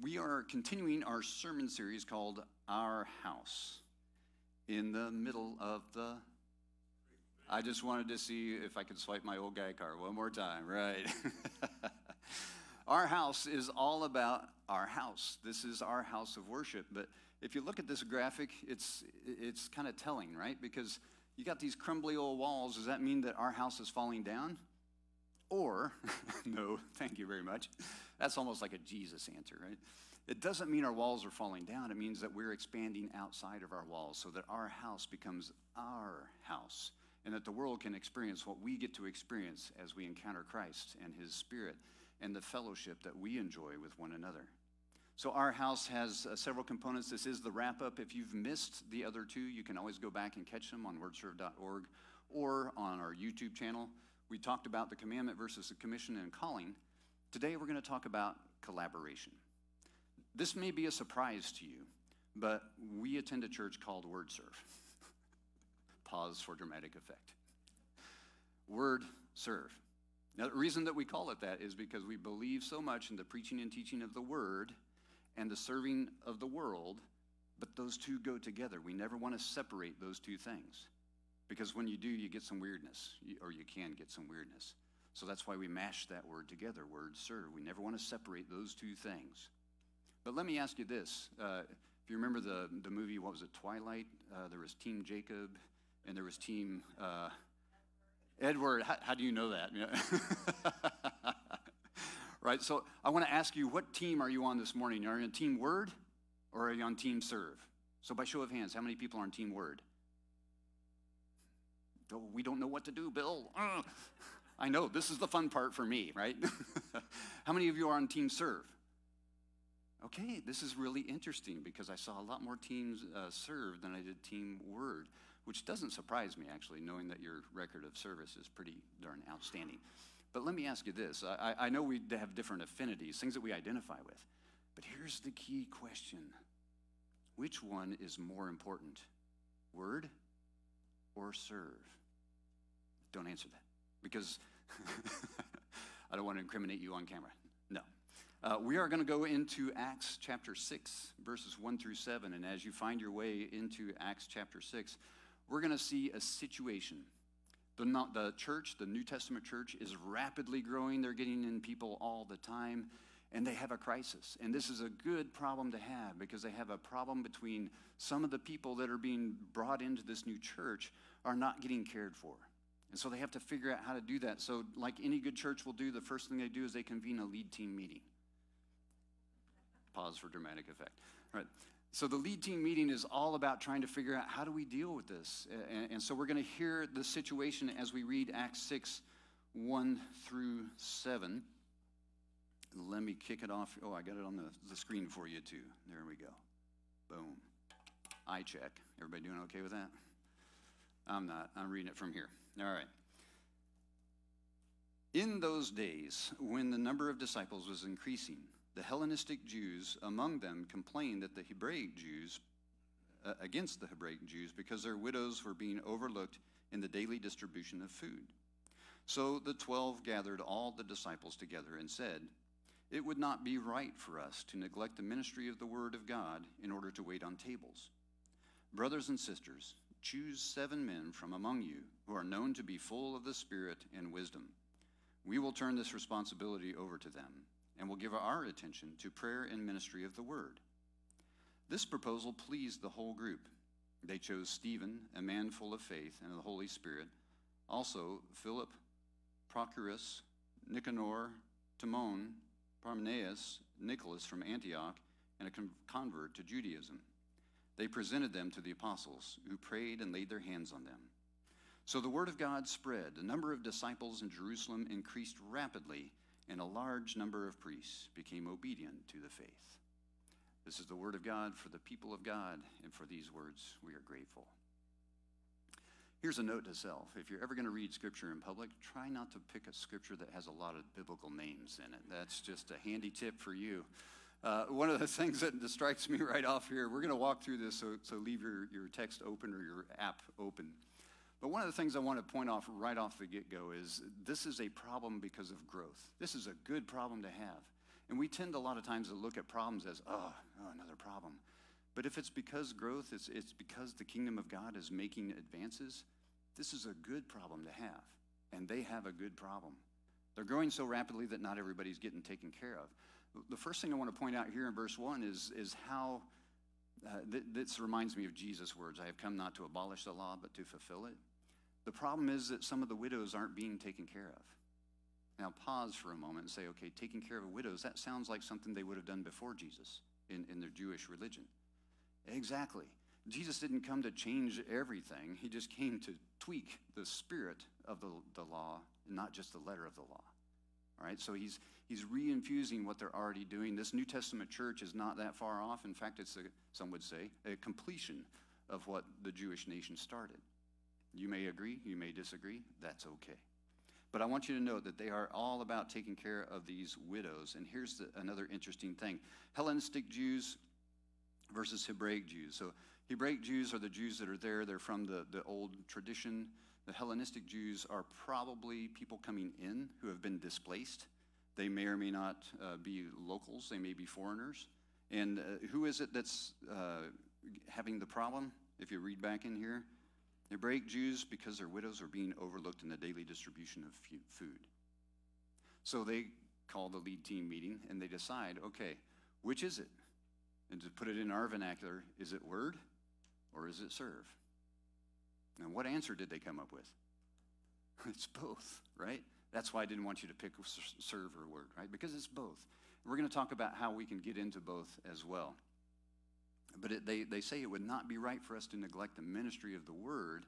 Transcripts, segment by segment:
We are continuing our sermon series called Our House in the middle of the. I just wanted to see if I could swipe my old guy card one more time, right? our house is all about our house. This is our house of worship. But if you look at this graphic, it's, it's kind of telling, right? Because you got these crumbly old walls. Does that mean that our house is falling down? Or, no, thank you very much. That's almost like a Jesus answer, right? It doesn't mean our walls are falling down. It means that we're expanding outside of our walls so that our house becomes our house and that the world can experience what we get to experience as we encounter Christ and His Spirit and the fellowship that we enjoy with one another. So, our house has uh, several components. This is the wrap up. If you've missed the other two, you can always go back and catch them on wordserve.org or on our YouTube channel. We talked about the commandment versus the commission and calling. Today, we're going to talk about collaboration. This may be a surprise to you, but we attend a church called Word Serve. Pause for dramatic effect. Word Serve. Now, the reason that we call it that is because we believe so much in the preaching and teaching of the Word and the serving of the world, but those two go together. We never want to separate those two things. Because when you do, you get some weirdness, or you can get some weirdness. So that's why we mash that word together, word serve. We never want to separate those two things. But let me ask you this. Uh, if you remember the, the movie, what was it, Twilight? Uh, there was Team Jacob, and there was Team uh, Edward. How, how, do you know that? right, so I want to ask you, what team are you on this morning? Are you on Team Word, or are you on Team Serve? So by show of hands, how many people are on Team Word? Oh, we don't know what to do, Bill. I know, this is the fun part for me, right? How many of you are on Team Serve? Okay, this is really interesting because I saw a lot more teams uh, serve than I did Team Word, which doesn't surprise me actually, knowing that your record of service is pretty darn outstanding. But let me ask you this I, I know we have different affinities, things that we identify with. But here's the key question Which one is more important, Word or serve? Don't answer that because I don't want to incriminate you on camera. No. Uh, we are going to go into Acts chapter 6, verses 1 through 7. And as you find your way into Acts chapter 6, we're going to see a situation. The, not, the church, the New Testament church, is rapidly growing. They're getting in people all the time, and they have a crisis. And this is a good problem to have because they have a problem between some of the people that are being brought into this new church are not getting cared for. And so they have to figure out how to do that. So, like any good church will do, the first thing they do is they convene a lead team meeting. Pause for dramatic effect. All right. So the lead team meeting is all about trying to figure out how do we deal with this. And, and so we're going to hear the situation as we read Acts 6, 1 through 7. Let me kick it off. Oh, I got it on the, the screen for you too. There we go. Boom. I check. Everybody doing okay with that? I'm not. I'm reading it from here. All right. In those days, when the number of disciples was increasing, the Hellenistic Jews among them complained that the Hebraic Jews, uh, against the Hebraic Jews, because their widows were being overlooked in the daily distribution of food. So the twelve gathered all the disciples together and said, It would not be right for us to neglect the ministry of the Word of God in order to wait on tables. Brothers and sisters, choose seven men from among you who are known to be full of the Spirit and wisdom. We will turn this responsibility over to them and will give our attention to prayer and ministry of the word. This proposal pleased the whole group. They chose Stephen, a man full of faith and the Holy Spirit, also Philip, Prochorus, Nicanor, Timon, Parmenas, Nicholas from Antioch, and a convert to Judaism. They presented them to the apostles, who prayed and laid their hands on them. So the word of God spread. The number of disciples in Jerusalem increased rapidly, and a large number of priests became obedient to the faith. This is the word of God for the people of God, and for these words we are grateful. Here's a note to self. If you're ever going to read scripture in public, try not to pick a scripture that has a lot of biblical names in it. That's just a handy tip for you. Uh, one of the things that strikes me right off here, we're going to walk through this, so, so leave your, your text open or your app open. But one of the things I want to point off right off the get go is this is a problem because of growth. This is a good problem to have. And we tend a lot of times to look at problems as, oh, oh another problem. But if it's because growth, it's, it's because the kingdom of God is making advances, this is a good problem to have. And they have a good problem. They're growing so rapidly that not everybody's getting taken care of. The first thing I want to point out here in verse 1 is, is how uh, th- this reminds me of Jesus' words I have come not to abolish the law, but to fulfill it. The problem is that some of the widows aren't being taken care of. Now, pause for a moment and say, okay, taking care of widows, that sounds like something they would have done before Jesus in, in their Jewish religion. Exactly. Jesus didn't come to change everything, he just came to tweak the spirit of the, the law, not just the letter of the law. All right, so he's, he's reinfusing what they're already doing. This New Testament church is not that far off. In fact, it's, a, some would say, a completion of what the Jewish nation started. You may agree, you may disagree, that's okay. But I want you to know that they are all about taking care of these widows. And here's the, another interesting thing Hellenistic Jews versus Hebraic Jews. So, Hebraic Jews are the Jews that are there, they're from the, the old tradition. The Hellenistic Jews are probably people coming in who have been displaced. They may or may not uh, be locals, they may be foreigners. And uh, who is it that's uh, having the problem? If you read back in here, Hebraic Jews, because their widows are being overlooked in the daily distribution of food. So they call the lead team meeting and they decide okay, which is it? And to put it in our vernacular, is it word or is it serve? And what answer did they come up with? It's both, right? That's why I didn't want you to pick serve or word, right? Because it's both. We're going to talk about how we can get into both as well. But it, they, they say it would not be right for us to neglect the ministry of the word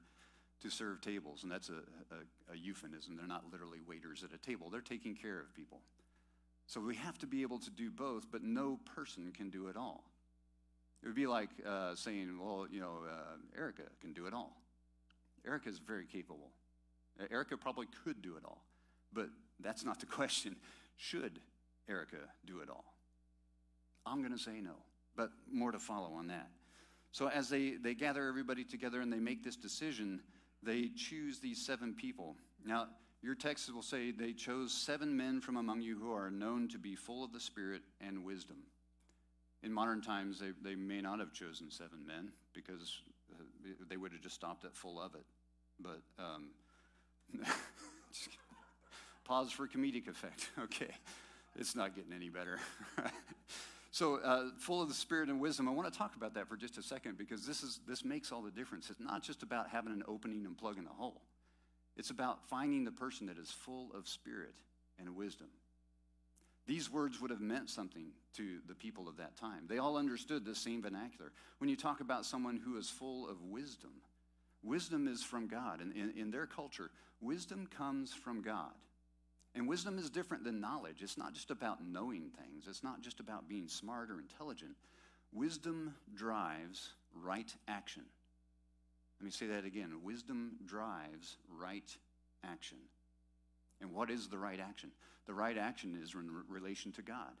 to serve tables. And that's a, a, a euphemism. They're not literally waiters at a table, they're taking care of people. So we have to be able to do both, but no person can do it all. It would be like uh, saying, well, you know, uh, Erica can do it all. Erica is very capable. Erica probably could do it all, but that's not the question. Should Erica do it all? I'm going to say no but more to follow on that. So, as they, they gather everybody together and they make this decision, they choose these seven people. Now, your text will say they chose seven men from among you who are known to be full of the Spirit and wisdom. In modern times, they, they may not have chosen seven men because uh, they would have just stopped at full of it. But um, pause for comedic effect. Okay, it's not getting any better. So, uh, full of the Spirit and wisdom, I want to talk about that for just a second because this, is, this makes all the difference. It's not just about having an opening and plugging a hole, it's about finding the person that is full of Spirit and wisdom. These words would have meant something to the people of that time. They all understood the same vernacular. When you talk about someone who is full of wisdom, wisdom is from God. And in, in their culture, wisdom comes from God. And wisdom is different than knowledge. It's not just about knowing things, it's not just about being smart or intelligent. Wisdom drives right action. Let me say that again. Wisdom drives right action. And what is the right action? The right action is in relation to God.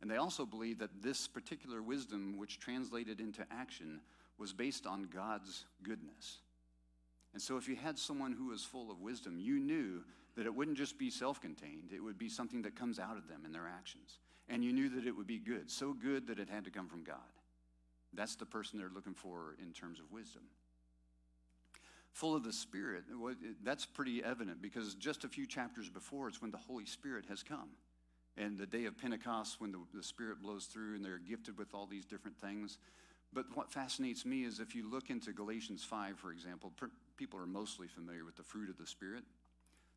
And they also believe that this particular wisdom, which translated into action, was based on God's goodness. And so if you had someone who was full of wisdom, you knew that it wouldn't just be self contained, it would be something that comes out of them in their actions. And you knew that it would be good, so good that it had to come from God. That's the person they're looking for in terms of wisdom. Full of the Spirit, that's pretty evident because just a few chapters before, it's when the Holy Spirit has come. And the day of Pentecost, when the, the Spirit blows through and they're gifted with all these different things. But what fascinates me is if you look into Galatians 5, for example, people are mostly familiar with the fruit of the Spirit.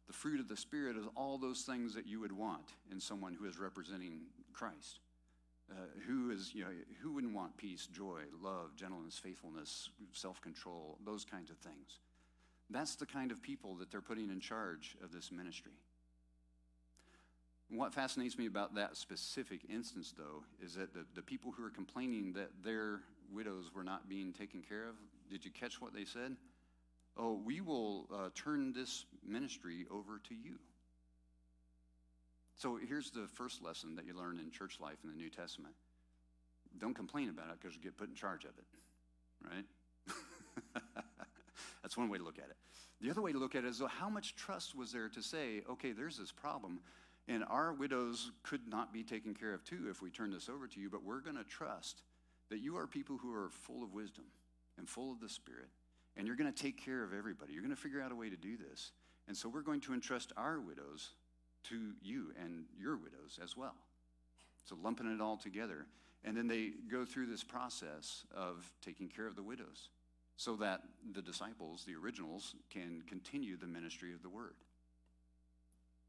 The fruit of the Spirit is all those things that you would want in someone who is representing Christ. Uh, who is, you know, who wouldn't want peace, joy, love, gentleness, faithfulness, self control, those kinds of things? That's the kind of people that they're putting in charge of this ministry. what fascinates me about that specific instance, though, is that the, the people who are complaining that their widows were not being taken care of, did you catch what they said? Oh, we will uh, turn this ministry over to you. So here's the first lesson that you learn in church life in the New Testament don't complain about it because you get put in charge of it, right? That's one way to look at it. The other way to look at it is how much trust was there to say, okay, there's this problem, And our widows could not be taken care of too if we turn this over to you, but we're going to trust that you are people who are full of wisdom and full of the Spirit, and you're going to take care of everybody. You're going to figure out a way to do this. And so we're going to entrust our widows to you and your widows as well. So lumping it all together. And then they go through this process of taking care of the widows so that the disciples, the originals, can continue the ministry of the word.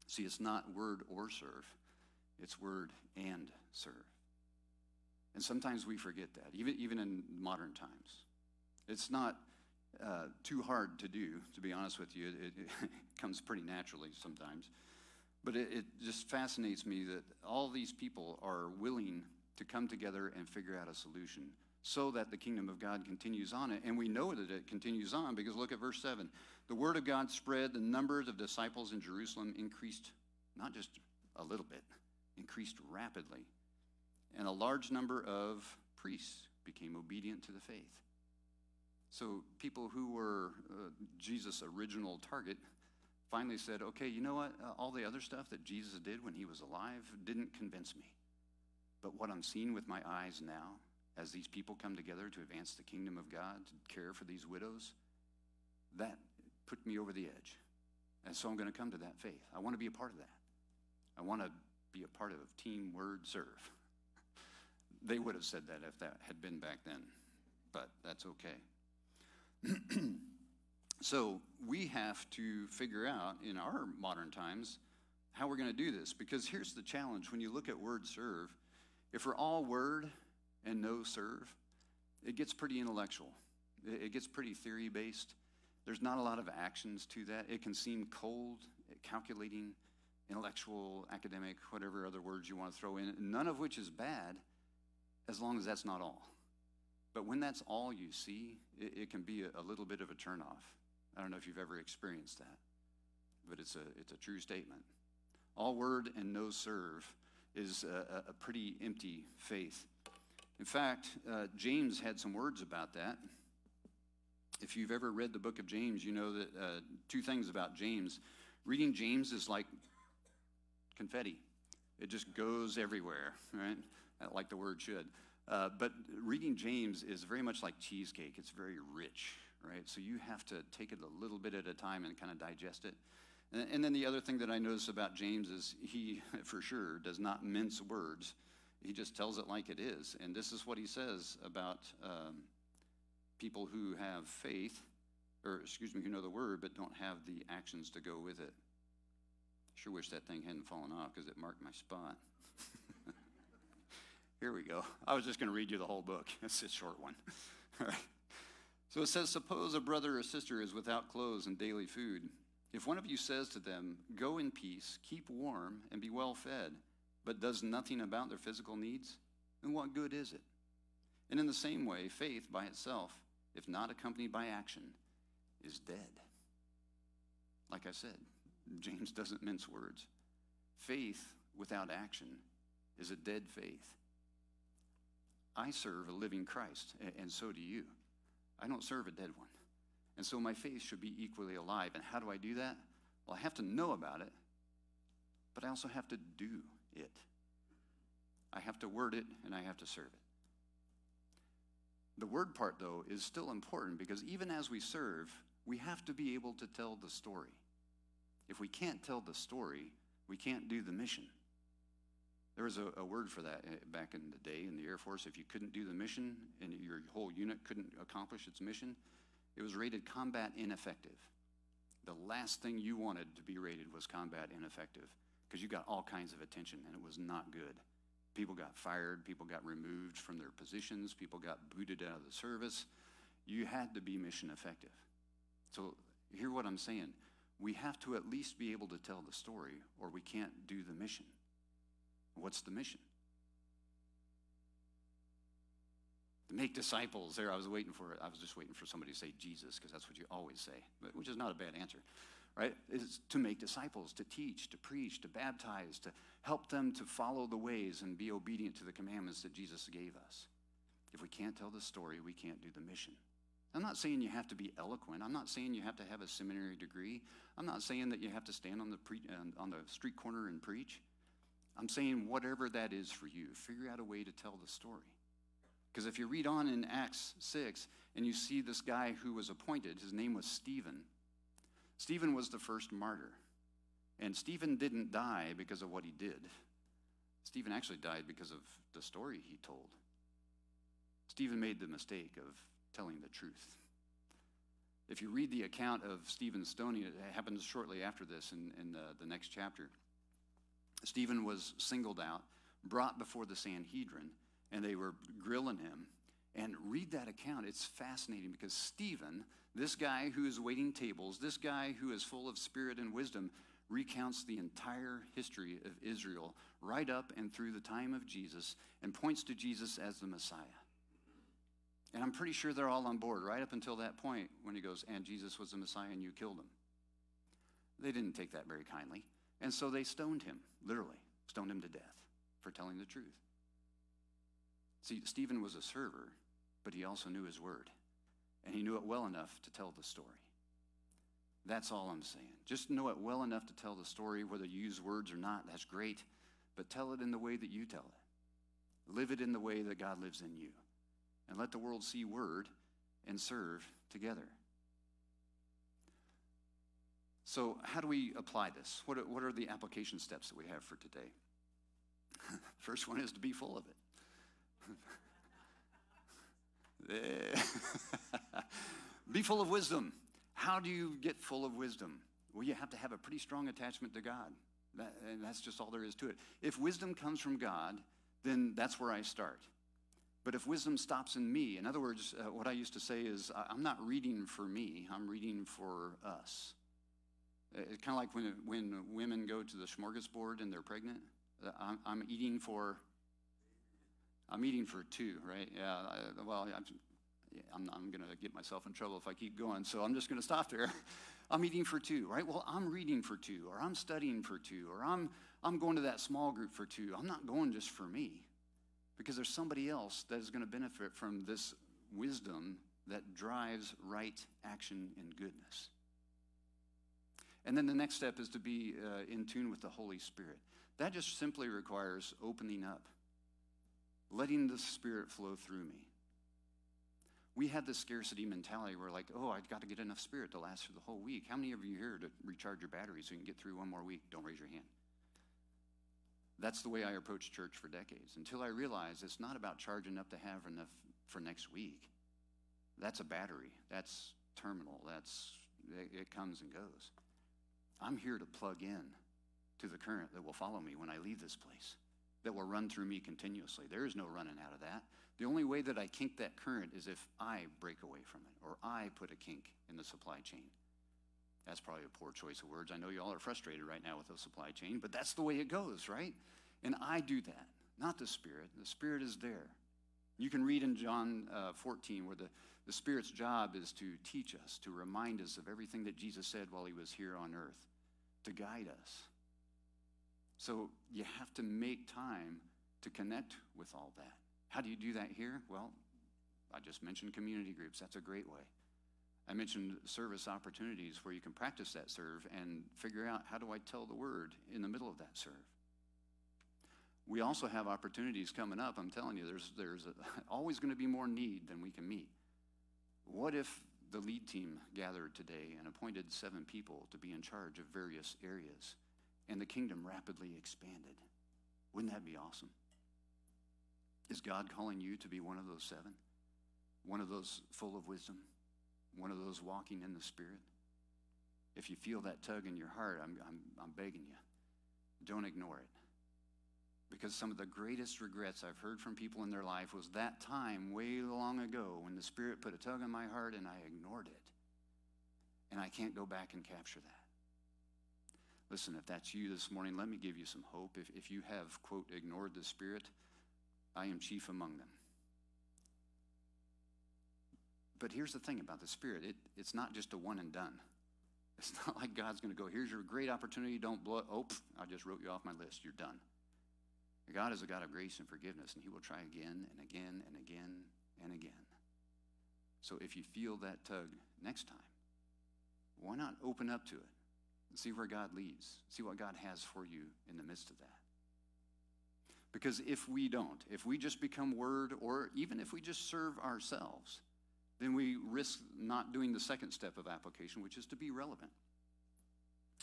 See, it's not word or serve, it's word and serve. And sometimes we forget that, even, even in modern times. It's not uh, too hard to do, to be honest with you. It, it comes pretty naturally sometimes. But it, it just fascinates me that all these people are willing to come together and figure out a solution so that the kingdom of God continues on. It. And we know that it continues on because look at verse 7. The word of God spread, the numbers of disciples in Jerusalem increased not just a little bit, increased rapidly. And a large number of priests became obedient to the faith. So people who were uh, Jesus' original target finally said, okay, you know what? Uh, all the other stuff that Jesus did when he was alive didn't convince me. But what I'm seeing with my eyes now as these people come together to advance the kingdom of God, to care for these widows, that put me over the edge. And so I'm going to come to that faith. I want to be a part of that. I want to be a part of Team Word Serve. they would have said that if that had been back then, but that's okay. so we have to figure out in our modern times how we're going to do this because here's the challenge when you look at Word Serve, if we're all Word, and no serve, it gets pretty intellectual. It gets pretty theory based. There's not a lot of actions to that. It can seem cold, calculating, intellectual, academic, whatever other words you want to throw in, none of which is bad as long as that's not all. But when that's all you see, it, it can be a, a, little bit of a turnoff. I don't know if you've ever experienced that, but it's a, it's a true statement. All word and no serve is a, a pretty empty faith. In fact, uh, James had some words about that. If you've ever read the book of James, you know that uh, two things about James. Reading James is like confetti, it just goes everywhere, right? Like the word should. Uh, but reading James is very much like cheesecake, it's very rich, right? So you have to take it a little bit at a time and kind of digest it. And, and then the other thing that I notice about James is he, for sure, does not mince words. He just tells it like it is. And this is what he says about um, people who have faith, or excuse me, who know the word, but don't have the actions to go with it. Sure wish that thing hadn't fallen off because it marked my spot. Here we go. I was just going to read you the whole book. It's a short one. So it says, Suppose a brother or sister is without clothes and daily food. If one of you says to them, Go in peace, keep warm, and be well fed, but does nothing about their physical needs, then what good is it? And in the same way, faith by itself, if not accompanied by action, is dead. Like I said, James doesn't mince words. Faith without action is a dead faith. I serve a living Christ, and so do you. I don't serve a dead one. And so my faith should be equally alive. And how do I do that? Well, I have to know about it, but I also have to do it. I have to word it and I have to serve it. The word part, though, is still important because even as we serve, we have to be able to tell the story. If we can't tell the story, we can't do the mission. There was a, a, word for that eh, back in the day in the Air Force. If you couldn't do the mission and your whole unit couldn't accomplish its mission, it was rated combat ineffective. The last thing you wanted to be rated was combat ineffective because you got all kinds of attention and it was not good. People got fired, people got removed from their positions, people got booted out of the service. You had to be mission effective. So, hear what I'm saying. We have to at least be able to tell the story, or we can't do the mission. What's the mission? To make disciples. There, I was waiting for it. I was just waiting for somebody to say Jesus, because that's what you always say, but, which is not a bad answer right? Is to make disciples, to teach, to preach, to baptize, to help them to follow the ways and be obedient to the commandments that Jesus gave us. If we can't tell the story, we can't do the mission. I'm not saying you have to be eloquent. I'm not saying you have to have a seminary degree. I'm not saying that you have to stand on the, pre- uh, on the street corner and preach. I'm saying whatever that is for you, figure out a way to tell the story. Because if you read on in Acts 6 and you see this guy who was appointed, his name was Stephen. Stephen was the first martyr. And Stephen didn't die because of what he did. Stephen actually died because of the story he told. Stephen made the mistake of telling the truth. If you read the account of Stephen's stoning, it happens shortly after this in, in the, the next chapter. Stephen was singled out, brought before the Sanhedrin, and they were grilling him. And read that account. It's fascinating because Stephen, this guy who is waiting tables, this guy who is full of spirit and wisdom, recounts the entire history of Israel right up and through the time of Jesus and points to Jesus as the Messiah. And I'm pretty sure they're all on board right up until that point when he goes, and Jesus was the Messiah and you killed him. They didn't take that very kindly. And so they stoned him, literally, stoned him to death for telling the truth. See, Stephen was a server, but he also knew his word, and he knew it well enough to tell the story. That's all I'm saying. Just know it well enough to tell the story, whether you use words or not, that's great, but tell it in the way that you tell it. Live it in the way that God lives in you. And let the world see word and serve together. So, how do we apply this? What are, what are the application steps that we have for today? First one is to be full of it. Be full of wisdom. How do you get full of wisdom? Well, you have to have a pretty strong attachment to God. That, and that's just all there is to it. If wisdom comes from God, then that's where I start. But if wisdom stops in me, in other words, uh, what I used to say is, I'm not reading for me, I'm reading for us. It's kind of like when, when women go to the smorgasbord and they're pregnant. Uh, I'm, I'm eating for I'm eating for two, right? Yeah, I, well, I'm, I'm, I'm going to get myself in trouble if I keep going, so I'm just going to stop there. I'm eating for two, right? Well, I'm reading for two, or I'm studying for two, or I'm, I'm going to that small group for two. I'm not going just for me because there's somebody else that is going to benefit from this wisdom that drives right action and goodness. And then the next step is to be uh, in tune with the Holy Spirit. That just simply requires opening up letting the Spirit flow through me. We had this scarcity mentality where, like, oh, I've got to get enough Spirit to last through the whole week. How many of you here to recharge your batteries so you can get through one more week? Don't raise your hand. That's the way I approached church for decades until I realized it's not about charging up to have enough for next week. That's a battery. That's terminal. That's it comes and goes. I'm here to plug in to the current that will follow me when I leave this place that will run through me continuously. There is no running out of that. The only way that I kink that current is if I break away from it or I put a kink in the supply chain. That's probably a poor choice of words. I know y'all are frustrated right now with the supply chain, but that's the way it goes, right? And I do that, not the Spirit. The Spirit is there. You can read in John uh, 14 where the, the Spirit's job is to teach us, to remind us of everything that Jesus said while he was here on earth, to guide us. So you have to make time to connect with all that. How do you do that here? Well, I just mentioned community groups. That's a great way. I mentioned service opportunities where you can practice that serve and figure out how do I tell the word in the middle of that serve. We also have opportunities coming up. I'm telling you, there's, there's a, always going to be more need than we can meet. What if the lead team gathered today and appointed seven people to be in charge of various areas? and the kingdom rapidly expanded. Wouldn't that be awesome? Is God calling you to be one of those seven? One of those full of wisdom? One of those walking in the Spirit? If you feel that tug in your heart, I'm, I'm, I'm begging you, don't ignore it. Because some of the greatest regrets I've heard from people in their life was that time way long ago when the Spirit put a tug on my heart and I ignored it. And I can't go back and capture that. Listen, if that's you this morning, let me give you some hope. If, if you have, quote, ignored the Spirit, I am chief among them. But here's the thing about the Spirit it, it's not just a one and done. It's not like God's going to go, here's your great opportunity, don't blow it. Oh, I just wrote you off my list, you're done. God is a God of grace and forgiveness, and He will try again and again and again and again. So if you feel that tug next time, why not open up to it? and see where God leads, see what God has for you in the midst of that. Because if we don't, if we just become word, or even if we just serve ourselves, then we risk not doing the second step of application, which is to be relevant.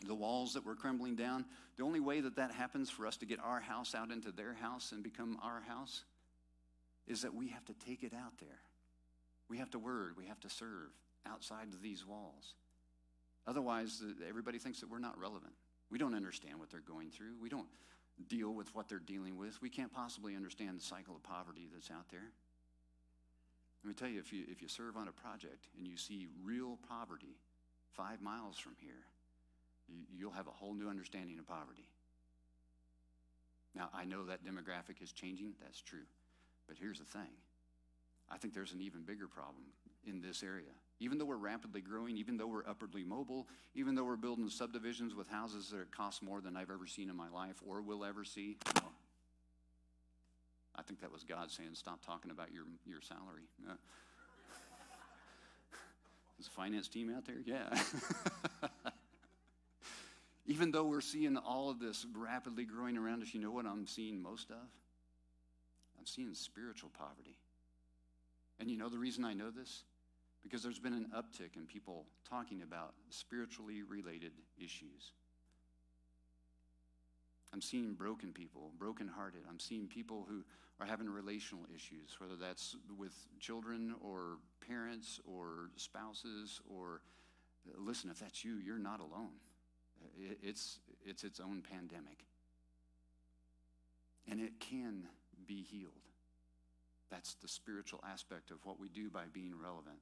The walls that were crumbling down, the only way that that happens for us to get our house out into their house and become our house is that we have to take it out there. We have to word, we have to serve outside of these walls. Otherwise, everybody thinks that we're not relevant. We don't understand what they're going through. We don't deal with what they're dealing with. We can't possibly understand the cycle of poverty that's out there. Let me tell you, if you, if you serve on a project and you see real poverty five miles from here, you'll have a whole new understanding of poverty. Now, I know that demographic is changing, that's true. But here's the thing I think there's an even bigger problem in this area. Even though we're rapidly growing, even though we're upwardly mobile, even though we're building subdivisions with houses that cost more than I've ever seen in my life or will ever see, I think that was God saying, stop talking about your, your salary. Uh, is the finance team out there? Yeah. even though we're seeing all of this rapidly growing around us, you know what I'm seeing most of? I'm seeing spiritual poverty. And you know the reason I know this? Because there's been an uptick in people talking about spiritually related issues. I'm seeing broken people, brokenhearted. I'm seeing people who are having relational issues, whether that's with children or parents or spouses or listen, if that's you, you're not alone. It's, it's its own pandemic. And it can be healed. That's the spiritual aspect of what we do by being relevant.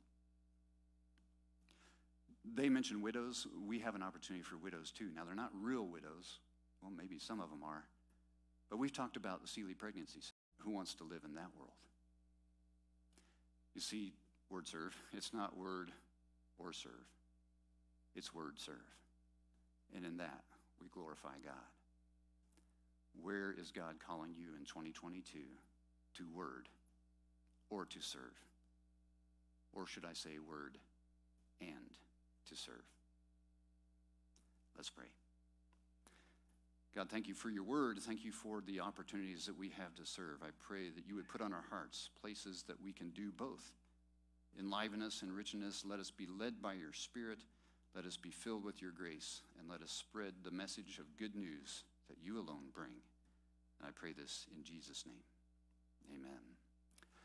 They mentioned widows. We have an opportunity for widows too. Now, they're not real widows. Well, maybe some of them are. But we've talked about the Sealy pregnancies. Who wants to live in that world? You see, word serve, it's not word or serve, it's word serve. And in that, we glorify God. Where is God calling you in 2022 to word or to serve? Or should I say word and to serve? Let's pray. God, thank you for your word. Thank you for the opportunities that we have to serve. I pray that you would put on our hearts places that we can do both. Enliven us, enrichen us. Let us be led by your spirit. Let us be filled with your grace. And let us spread the message of good news that you alone bring. And I pray this in Jesus' name. Amen.